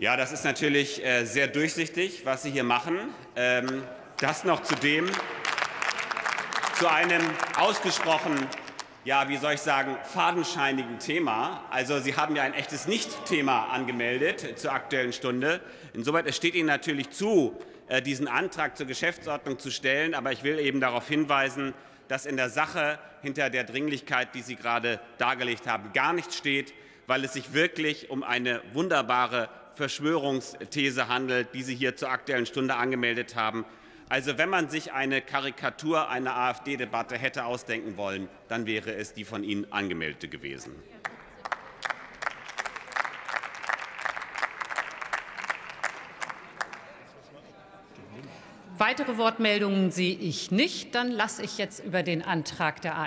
Ja, das ist natürlich äh, sehr durchsichtig, was Sie hier machen. Ähm, das noch zudem zu einem ausgesprochen, ja, wie soll ich sagen, fadenscheinigen Thema. Also Sie haben ja ein echtes Nicht-Thema angemeldet zur Aktuellen Stunde. Insoweit es steht Ihnen natürlich zu, äh, diesen Antrag zur Geschäftsordnung zu stellen. Aber ich will eben darauf hinweisen, dass in der Sache hinter der Dringlichkeit, die Sie gerade dargelegt haben, gar nichts steht, weil es sich wirklich um eine wunderbare Verschwörungsthese handelt, die Sie hier zur Aktuellen Stunde angemeldet haben. Also wenn man sich eine Karikatur einer AfD-Debatte hätte ausdenken wollen, dann wäre es die von Ihnen angemeldete gewesen. Weitere Wortmeldungen sehe ich nicht. Dann lasse ich jetzt über den Antrag der AfD